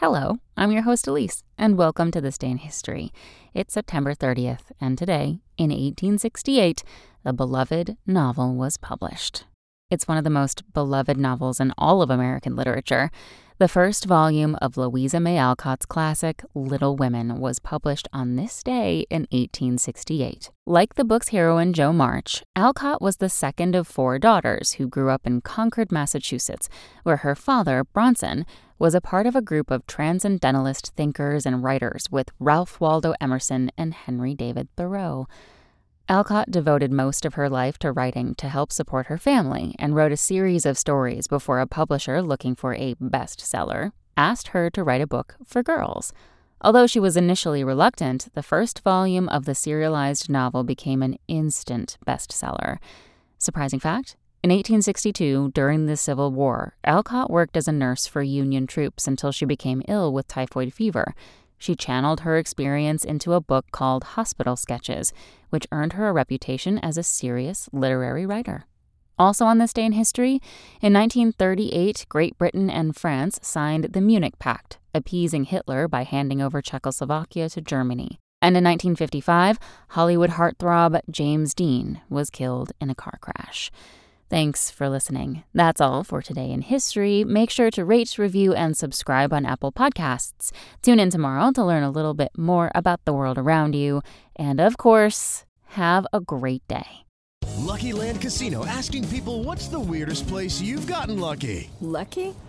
Hello, I'm your host Elise, and welcome to This Day in History. It's September 30th, and today, in 1868, the beloved novel was published. It's one of the most beloved novels in all of American literature. The first volume of Louisa May Alcott's classic Little Women was published on this day in 1868. Like the book's heroine Jo March, Alcott was the second of four daughters who grew up in Concord, Massachusetts, where her father, Bronson, was a part of a group of transcendentalist thinkers and writers with Ralph Waldo Emerson and Henry David Thoreau. Alcott devoted most of her life to writing to help support her family and wrote a series of stories before a publisher looking for a bestseller asked her to write a book for girls. Although she was initially reluctant, the first volume of the serialized novel became an instant bestseller. Surprising fact in 1862, during the Civil War, Alcott worked as a nurse for Union troops until she became ill with typhoid fever. She channeled her experience into a book called Hospital Sketches, which earned her a reputation as a serious literary writer. Also on this day in history, in 1938, Great Britain and France signed the Munich Pact, appeasing Hitler by handing over Czechoslovakia to Germany. And in 1955, Hollywood heartthrob James Dean was killed in a car crash. Thanks for listening. That's all for today in history. Make sure to rate, review, and subscribe on Apple Podcasts. Tune in tomorrow to learn a little bit more about the world around you. And of course, have a great day. Lucky Land Casino asking people what's the weirdest place you've gotten lucky? Lucky?